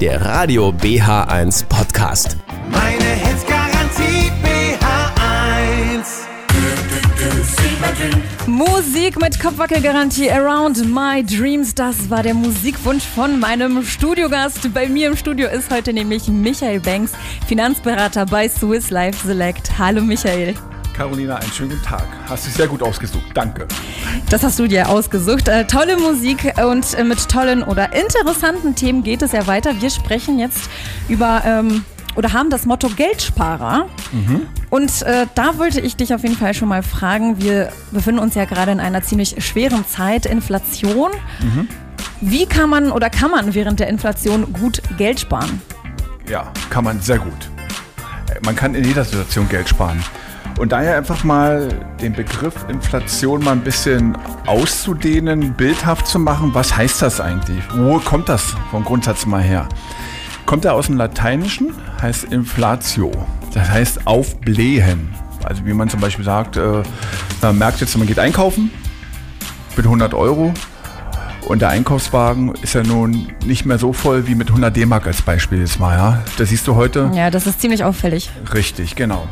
der Radio BH1 Podcast. Meine Hits Garantie BH1. Musik mit Kopfwackelgarantie Around My Dreams. Das war der Musikwunsch von meinem Studiogast. Bei mir im Studio ist heute nämlich Michael Banks, Finanzberater bei Swiss Life Select. Hallo Michael. Carolina, einen schönen guten Tag. Hast dich sehr gut ausgesucht. Danke. Das hast du dir ausgesucht. Äh, tolle Musik und äh, mit tollen oder interessanten Themen geht es ja weiter. Wir sprechen jetzt über ähm, oder haben das Motto Geldsparer. Und äh, da wollte ich dich auf jeden Fall schon mal fragen. Wir befinden uns ja gerade in einer ziemlich schweren Zeit, Inflation. Wie kann man oder kann man während der Inflation gut Geld sparen? Ja, kann man sehr gut. Man kann in jeder Situation Geld sparen. Und daher einfach mal den Begriff Inflation mal ein bisschen auszudehnen, bildhaft zu machen. Was heißt das eigentlich? Wo kommt das vom Grundsatz mal her? Kommt er aus dem Lateinischen, heißt Inflatio. Das heißt aufblähen. Also wie man zum Beispiel sagt, äh, man merkt jetzt, man geht einkaufen mit 100 Euro und der Einkaufswagen ist ja nun nicht mehr so voll wie mit 100 D-Mark als Beispiel jetzt mal. Ja? Das siehst du heute. Ja, das ist ziemlich auffällig. Richtig, genau.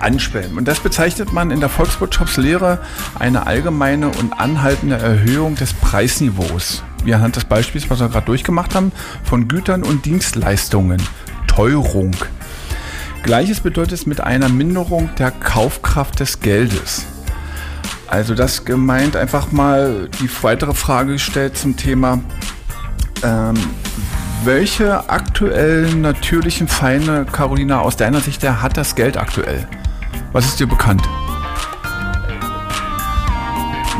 Anschwellen. Und das bezeichnet man in der Volkswirtschaftslehre eine allgemeine und anhaltende Erhöhung des Preisniveaus. Wie anhand des Beispiels, was wir gerade durchgemacht haben, von Gütern und Dienstleistungen. Teuerung. Gleiches bedeutet es mit einer Minderung der Kaufkraft des Geldes. Also das gemeint einfach mal die weitere Frage gestellt zum Thema, ähm, welche aktuellen natürlichen Feinde, Carolina, aus deiner Sicht der hat das Geld aktuell? Was ist dir bekannt?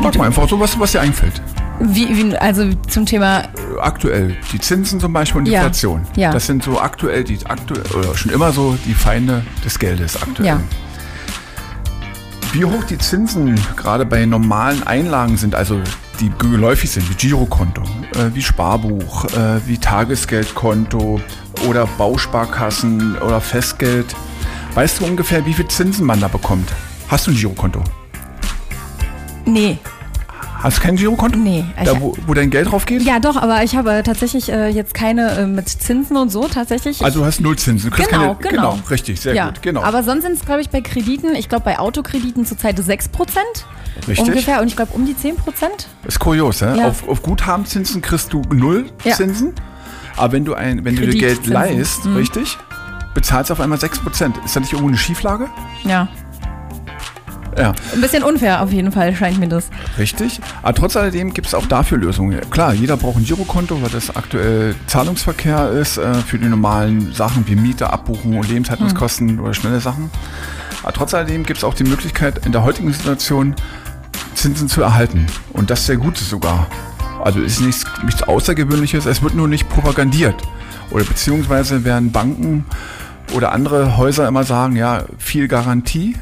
Sag mal einfach so, was, was dir einfällt. Wie, wie, also zum Thema, Aktuell, die Zinsen zum Beispiel und die Ja, Inflation. ja. Das sind so aktuell, die aktuell, oder schon immer so die Feinde des Geldes aktuell. Ja. Wie hoch die Zinsen gerade bei normalen Einlagen sind, also die geläufig sind, wie Girokonto, äh, wie Sparbuch, äh, wie Tagesgeldkonto oder Bausparkassen oder Festgeld. Weißt du ungefähr, wie viel Zinsen man da bekommt? Hast du ein Girokonto? nee, Hast du kein Girokonto? nee. Da, wo, wo dein Geld drauf geht? ja, doch, aber ich habe tatsächlich äh, jetzt keine äh, mit Zinsen und so tatsächlich. Also du hast null Zinsen. Du kriegst Genau, keine, genau. richtig, sehr ja, gut, genau. Aber sonst sind es, glaube ich, bei Krediten, ich glaube bei Autokrediten zurzeit 6 Richtig. ungefähr und ich glaube um die 10% ist kurios, ja? Ja. Auf, auf Guthabenzinsen kriegst du null Ja. Zinsen. Aber wenn du, ein, wenn du dir Geld leihst, Mhm. richtig, bezahlst auf einmal 6%. Ist das nicht irgendwo eine Schieflage? Ja, Ja, ein bisschen unfair auf jeden Fall scheint mir das. richtig. Aber trotz alledem gibt es auch dafür Lösungen. Klar, jeder braucht ein Girokonto, weil das aktuell Zahlungsverkehr ist äh, für die normalen Sachen wie Miete, Abbuchung und Lebenshaltungskosten oder schnelle Sachen. Aber trotz alledem gibt es auch die Möglichkeit, in der heutigen Situation Zinsen zu erhalten. Und das sehr gut sogar. Also ist nichts, nichts Außergewöhnliches, es wird nur nicht propagandiert. Oder beziehungsweise werden Banken oder andere Häuser immer sagen, ja, viel Garantie,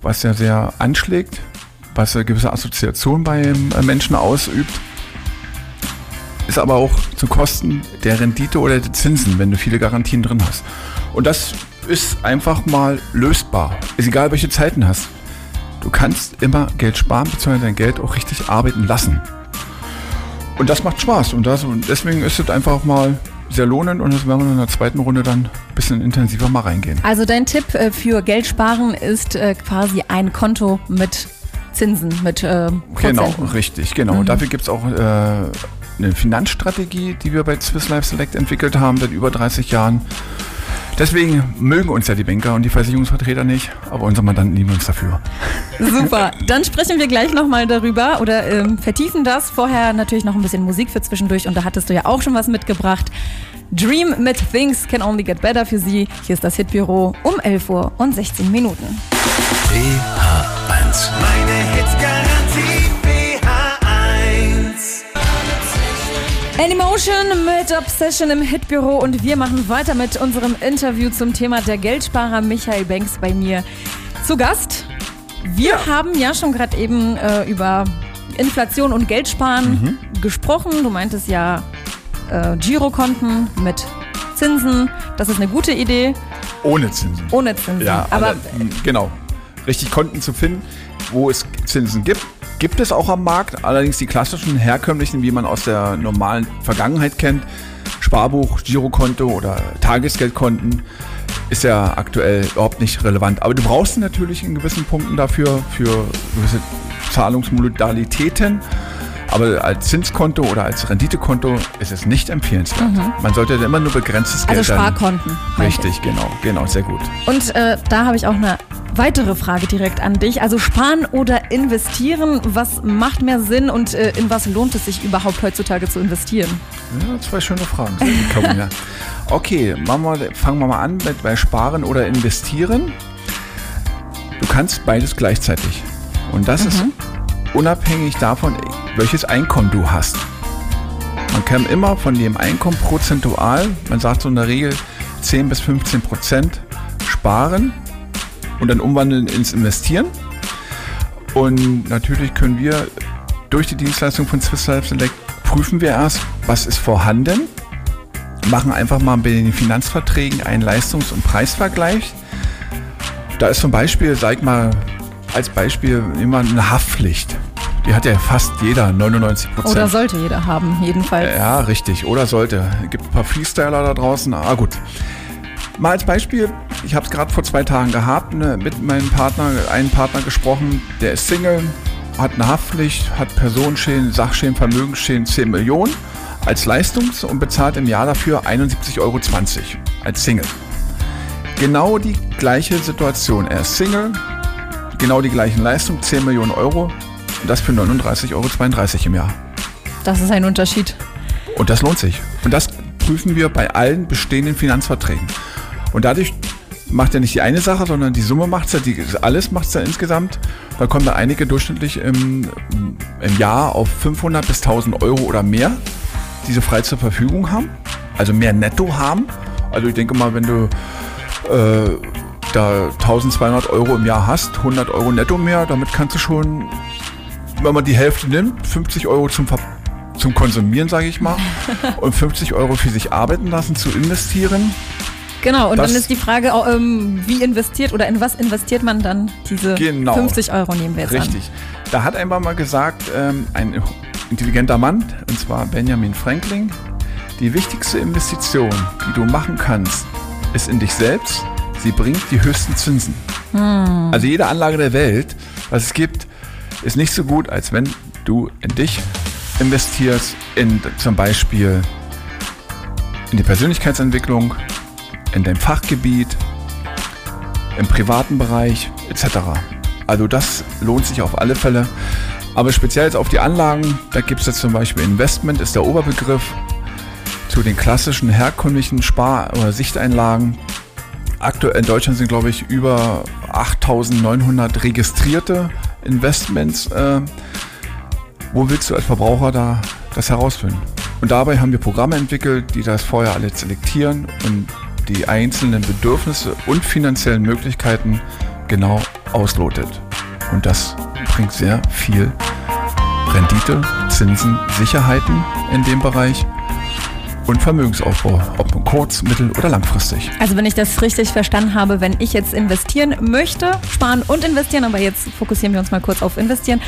was ja sehr anschlägt, was eine gewisse Assoziation bei äh, Menschen ausübt, ist aber auch zu Kosten der Rendite oder der Zinsen, wenn du viele Garantien drin hast. Und das ist einfach mal lösbar. Ist egal, welche Zeiten hast. Du kannst immer Geld sparen, beziehungsweise dein Geld auch richtig arbeiten lassen. Und das macht Spaß. Und, das, und deswegen ist es einfach mal sehr lohnend und das werden wir in der zweiten Runde dann ein bisschen intensiver mal reingehen. Also dein Tipp äh, für Geld sparen ist äh, quasi ein Konto mit Zinsen, mit äh, Genau, richtig, genau. Und dafür gibt es auch äh, eine Finanzstrategie, die wir bei Swiss Life Select entwickelt haben seit über 30 Jahren. Deswegen mögen uns ja die Banker und die Versicherungsvertreter nicht, aber unsere Mandanten lieben uns dafür. Super, dann sprechen wir gleich nochmal darüber oder ähm, vertiefen das. Vorher natürlich noch ein bisschen Musik für zwischendurch und da hattest du ja auch schon was mitgebracht. Dream mit Things Can Only Get Better für Sie. Hier ist das Hitbüro um 11 Uhr und 16 Minuten. BH1. Meine Hits Anymotion mit Obsession im Hitbüro und wir machen weiter mit unserem Interview zum Thema der Geldsparer Michael Banks bei mir zu Gast. Wir haben ja schon gerade eben äh, über Inflation und Geldsparen gesprochen. Du meintest ja äh, Girokonten mit Zinsen. Das ist eine gute Idee. Ohne Zinsen. Ohne Zinsen. Ja, aber aber genau. Richtig Konten zu finden, wo es Zinsen gibt. Gibt es auch am Markt, allerdings die klassischen, herkömmlichen, wie man aus der normalen Vergangenheit kennt, Sparbuch, Girokonto oder Tagesgeldkonten ist ja aktuell überhaupt nicht relevant. Aber du brauchst natürlich in gewissen Punkten dafür, für gewisse Zahlungsmodalitäten. Aber als Zinskonto oder als Renditekonto ist es nicht empfehlenswert. Man sollte immer nur begrenztes Geld Also Sparkonten. Richtig, genau, genau, sehr gut. Und äh, da habe ich auch eine weitere Frage direkt an dich. Also sparen oder investieren, was macht mehr Sinn und äh, in was lohnt es sich überhaupt heutzutage zu investieren? Ja, zwei schöne Fragen, gut, Carolina. Okay, wir, fangen wir mal an mit bei Sparen oder Investieren. Du kannst beides gleichzeitig. Und das ist unabhängig davon, welches Einkommen du hast. Man kann immer von dem Einkommen prozentual, man sagt so in der Regel 10 bis 15 Prozent sparen und dann umwandeln ins Investieren. Und natürlich können wir durch die Dienstleistung von Swiss Life Select prüfen wir erst, was ist vorhanden, machen einfach mal bei den Finanzverträgen einen Leistungs- und Preisvergleich. Da ist zum Beispiel, sag ich mal, als Beispiel immer eine Haftpflicht. Die hat ja fast jeder, 99 Prozent. Oder sollte jeder haben, jedenfalls. Ja, richtig. Oder sollte. Es gibt ein paar Freestyler da draußen. Ah, gut. Mal als Beispiel, ich habe es gerade vor zwei Tagen gehabt, ne, mit meinem Partner, einen Partner gesprochen, der ist Single, hat eine Haftpflicht, hat Personenschäden, Sachschäden, Vermögensschäden 10 Millionen als Leistungs- und bezahlt im Jahr dafür 71,20 Euro als Single. Genau die gleiche Situation. Er ist Single, genau die gleichen Leistungen, 10 Millionen Euro und das für 39,32 Euro im Jahr. Das ist ein Unterschied. Und das lohnt sich. Und das prüfen wir bei allen bestehenden Finanzverträgen. Und dadurch macht er nicht die eine Sache, sondern die Summe macht es ja, die, alles macht es ja insgesamt. Da kommen da einige durchschnittlich im, im Jahr auf 500 bis 1000 Euro oder mehr, die sie frei zur Verfügung haben. Also mehr netto haben. Also ich denke mal, wenn du äh, da 1200 Euro im Jahr hast, 100 Euro netto mehr, damit kannst du schon, wenn man die Hälfte nimmt, 50 Euro zum, Ver zum Konsumieren, sage ich mal, und 50 Euro für sich arbeiten lassen, zu investieren. Genau, und Das- dann ist die Frage, ähm, wie investiert oder in was investiert man dann diese Genau. 50 Euro nehmen wir jetzt Richtig. Da hat einmal mal gesagt, ähm, ein intelligenter Mann, und zwar Benjamin Franklin, die wichtigste Investition, die du machen kannst, ist in dich selbst. Sie bringt die höchsten Zinsen. Also jede Anlage der Welt, was es gibt, ist nicht so gut, als wenn du in dich investierst, in zum Beispiel in die Persönlichkeitsentwicklung, in dein Fachgebiet, im privaten Bereich etc. Also das lohnt sich auf alle Fälle. Aber speziell jetzt auf die Anlagen, da gibt es jetzt zum Beispiel Investment, ist der Oberbegriff zu den klassischen herkömmlichen Spar- oder Sichteinlagen. Aktuell in Deutschland sind, glaube ich, über 8900 registrierte Investments. Äh, wo willst du als Verbraucher da das herausfinden? Und dabei haben wir Programme entwickelt, die das vorher alle selektieren und die einzelnen Bedürfnisse und finanziellen Möglichkeiten genau auslotet. Und das bringt sehr viel Rendite, Zinsen, Sicherheiten in dem Bereich und Vermögensaufbau, ob nun kurz-, mittel- oder langfristig. Also wenn ich das richtig verstanden habe, wenn ich jetzt investieren möchte, sparen und investieren, aber jetzt fokussieren wir uns mal kurz auf investieren,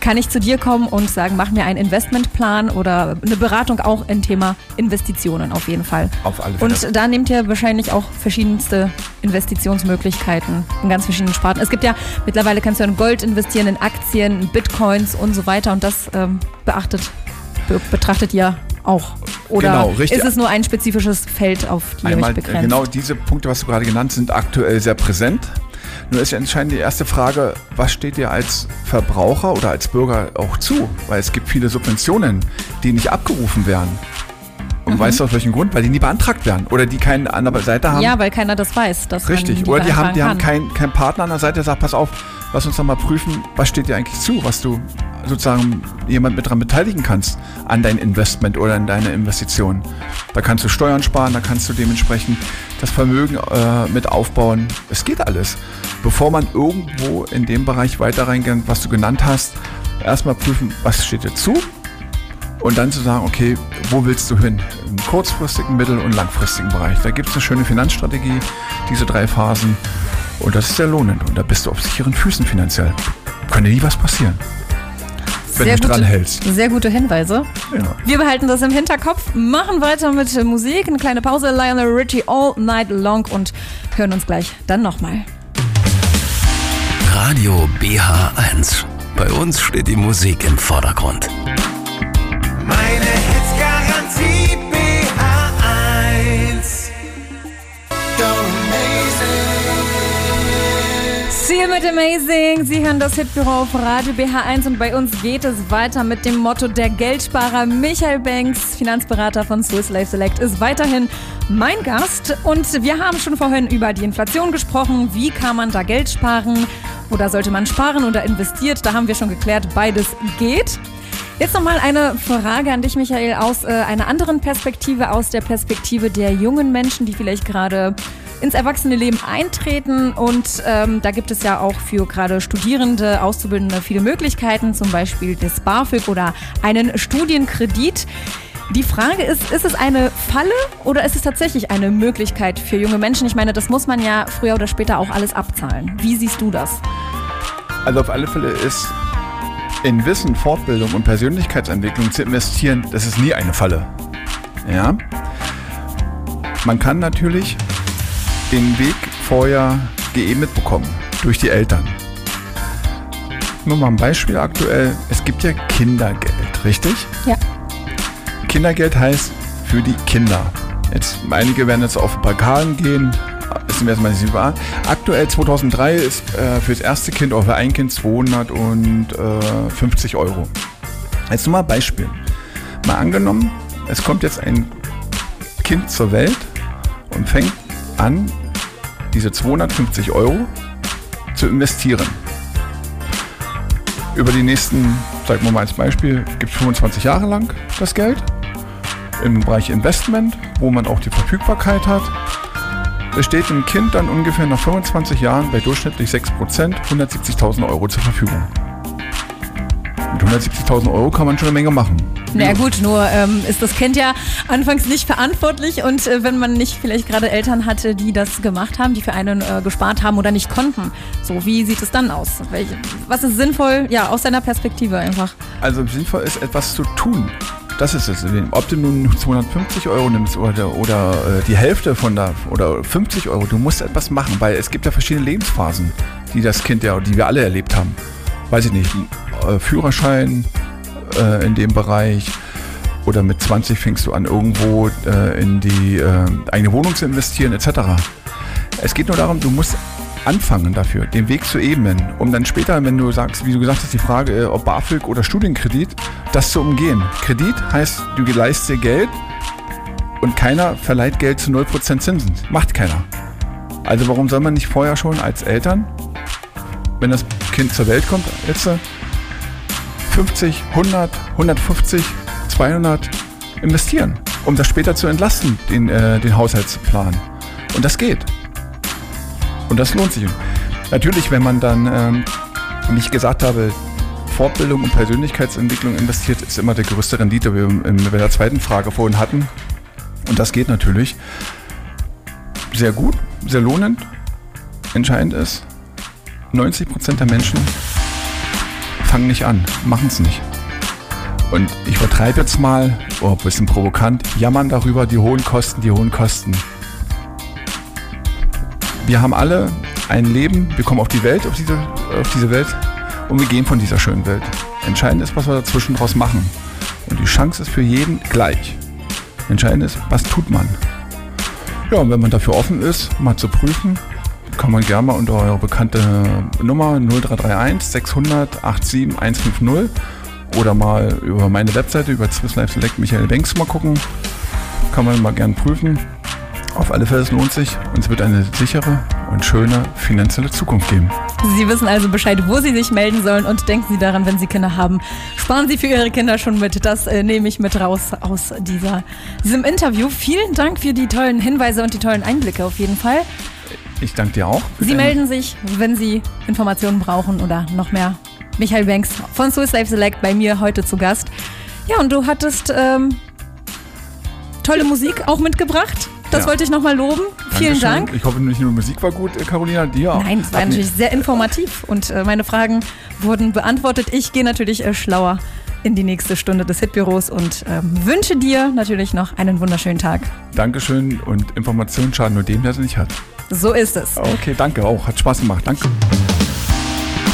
kann ich zu dir kommen und sagen, mach mir einen Investmentplan oder eine Beratung auch im Thema Investitionen auf jeden Fall. Auf alle Fälle. Und da nehmt ihr wahrscheinlich auch verschiedenste Investitionsmöglichkeiten in ganz verschiedenen Sparten. Es gibt ja, mittlerweile kannst du in Gold investieren, in Aktien, in Bitcoins und so weiter und das ähm, beachtet, be betrachtet ihr auch. Oder Genau, richtig. ist es nur ein spezifisches Feld, auf die Einmal, begrenzt? genau diese Punkte, was du gerade genannt hast, sind aktuell sehr präsent. Nur ist ja entscheidend die erste Frage, was steht dir als Verbraucher oder als Bürger auch zu? Weil es gibt viele Subventionen, die nicht abgerufen werden. Und Mhm. weißt du aus welchem Grund? Weil die nie beantragt werden oder die keine an der Seite haben. Ja, weil keiner das weiß. Dass Richtig. Die Oder die haben, die haben keinen keinen Partner an der Seite, der sagt, pass auf, lass uns doch mal prüfen, was steht dir eigentlich zu, was du sozusagen jemand mit dran beteiligen kannst an dein Investment oder an deine Investition. Da kannst du Steuern sparen, da kannst du dementsprechend das Vermögen äh, mit aufbauen. Es geht alles. Bevor man irgendwo in dem Bereich weiter reingeht, was du genannt hast, erstmal prüfen, was steht dir zu und dann zu sagen, okay, wo willst du hin? Im kurzfristigen, mittel- und langfristigen Bereich. Da gibt es eine schöne Finanzstrategie, diese drei Phasen. Und das ist sehr lohnend. Und da bist du auf sicheren Füßen finanziell. Könnte nie was passieren. Wenn du dich dran hältst. sehr gute Hinweise. Ja. Wir behalten das im Hinterkopf, machen weiter mit Musik, eine kleine Pause, Lionel Richie All Night Long und hören uns gleich dann nochmal. Radio BH1. Bei uns steht die Musik im Vordergrund. Ziel mit Amazing. Sie hören das Hitbüro auf Radio BH1 und bei uns geht es weiter mit dem Motto der Geldsparer. Michael Banks, Finanzberater von Swiss Life Select, ist weiterhin mein Gast. Und wir haben schon vorhin über die Inflation gesprochen. Wie kann man da Geld sparen? Oder sollte man sparen oder investiert? Da haben wir schon geklärt, beides geht. Jetzt nochmal eine Frage an dich, Michael, aus äh, einer anderen Perspektive, aus der Perspektive der jungen Menschen, die vielleicht gerade ins Erwachsenenleben eintreten. Und ähm, da gibt es ja auch für gerade Studierende, Auszubildende viele Möglichkeiten, zum Beispiel das BAföG oder einen Studienkredit. Die Frage ist, ist es eine Falle oder ist es tatsächlich eine Möglichkeit für junge Menschen? Ich meine, das muss man ja früher oder später auch alles abzahlen. Wie siehst du das? Also auf alle Fälle ist in Wissen, Fortbildung und Persönlichkeitsentwicklung zu investieren, das ist nie eine Falle. Ja? Man kann natürlich den Weg vorher geebnet bekommen durch die Eltern. Nur mal ein Beispiel aktuell. Es gibt ja Kindergeld, richtig? Ja. Kindergeld heißt für die Kinder. Jetzt, einige werden jetzt auf Pakalen gehen, ist mir erstmal nicht wahr. Aktuell 2003 ist äh, für das erste Kind oder für ein Kind 250 Euro. Jetzt nur mal ein Beispiel. Mal angenommen, es kommt jetzt ein Kind zur Welt und fängt an, diese 250 Euro zu investieren. Über die nächsten, sagen wir mal als Beispiel, gibt es 25 Jahre lang das Geld im Bereich Investment, wo man auch die Verfügbarkeit hat. Es steht dem Kind dann ungefähr nach 25 Jahren bei durchschnittlich 6% 170.000 Euro zur Verfügung. Mit 170.000 Euro kann man schon eine Menge machen. Na ja, gut, nur ähm, ist das Kind ja anfangs nicht verantwortlich und äh, wenn man nicht vielleicht gerade Eltern hatte, die das gemacht haben, die für einen äh, gespart haben oder nicht konnten, so wie sieht es dann aus? Welche, was ist sinnvoll, ja, aus deiner Perspektive einfach? Also sinnvoll ist, etwas zu tun. Das ist es. Ob du nun 250 Euro nimmst oder, oder äh, die Hälfte von da oder 50 Euro, du musst etwas machen, weil es gibt ja verschiedene Lebensphasen, die das Kind ja, die wir alle erlebt haben. Weiß ich nicht, äh, Führerschein äh, in dem Bereich oder mit 20 fängst du an, irgendwo äh, in die äh, eigene Wohnung zu investieren, etc. Es geht nur darum, du musst anfangen dafür, den Weg zu ebnen, um dann später, wenn du sagst, wie du gesagt hast, die Frage, äh, ob BAföG oder Studienkredit, das zu umgehen. Kredit heißt, du leistest dir Geld und keiner verleiht Geld zu 0% Zinsen. Macht keiner. Also warum soll man nicht vorher schon als Eltern, wenn das Kind zur Welt kommt, jetzt äh, 50, 100, 150, 200 investieren, um das später zu entlasten, den, äh, den Haushaltsplan. Und das geht. Und das lohnt sich. Natürlich, wenn man dann, ähm, wie ich gesagt habe, Fortbildung und Persönlichkeitsentwicklung investiert, ist immer der größte Rendite, wie wir in bei der zweiten Frage vorhin hatten. Und das geht natürlich sehr gut, sehr lohnend. Entscheidend ist, 90% der Menschen fangen nicht an, machen es nicht. Und ich übertreibe jetzt mal, oh, ein bisschen provokant, jammern darüber, die hohen Kosten, die hohen Kosten. Wir haben alle ein Leben, wir kommen auf die Welt, auf diese, auf diese Welt und wir gehen von dieser schönen Welt. Entscheidend ist, was wir dazwischen draus machen. Und die Chance ist für jeden gleich. Entscheidend ist, was tut man. Ja, und wenn man dafür offen ist, mal zu prüfen, kann man gerne mal unter eure bekannte Nummer 0331 600 87 150 oder mal über meine Webseite, über Swiss Life Select Michael Banks mal gucken. Kann man mal gern prüfen. Auf alle Fälle, es lohnt sich und es wird eine sichere und schöne finanzielle Zukunft geben. Sie wissen also Bescheid, wo Sie sich melden sollen und denken Sie daran, wenn Sie Kinder haben, sparen Sie für Ihre Kinder schon mit. Das äh, nehme ich mit raus aus dieser, diesem Interview. Vielen Dank für die tollen Hinweise und die tollen Einblicke auf jeden Fall. Ich danke dir auch. Sie deine- melden sich, wenn Sie Informationen brauchen oder noch mehr. Michael Banks von Swiss Life Select bei mir heute zu Gast. Ja, und du hattest ähm, tolle Musik auch mitgebracht. Das Ja. wollte ich nochmal loben. Vielen Dankeschön. Dank. Ich hoffe, nicht nur Musik war gut, äh, Carolina, dir auch. Nein, es war Hat natürlich sehr informativ und äh, meine Fragen wurden beantwortet. Ich gehe natürlich äh, schlauer in die nächste Stunde des Hitbüros und ähm, wünsche dir natürlich noch einen wunderschönen Tag. Dankeschön und Informationen schaden nur dem, der sie nicht hat. So ist es. Okay, danke auch. Hat Spaß gemacht. Danke.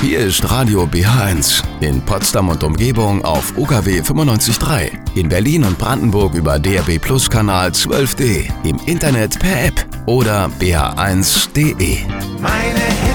Hier ist Radio BH1. In Potsdam und Umgebung auf UKW 95.3. In Berlin und Brandenburg über DRB Plus Kanal 12D. Im Internet per App oder bh1.de. Meine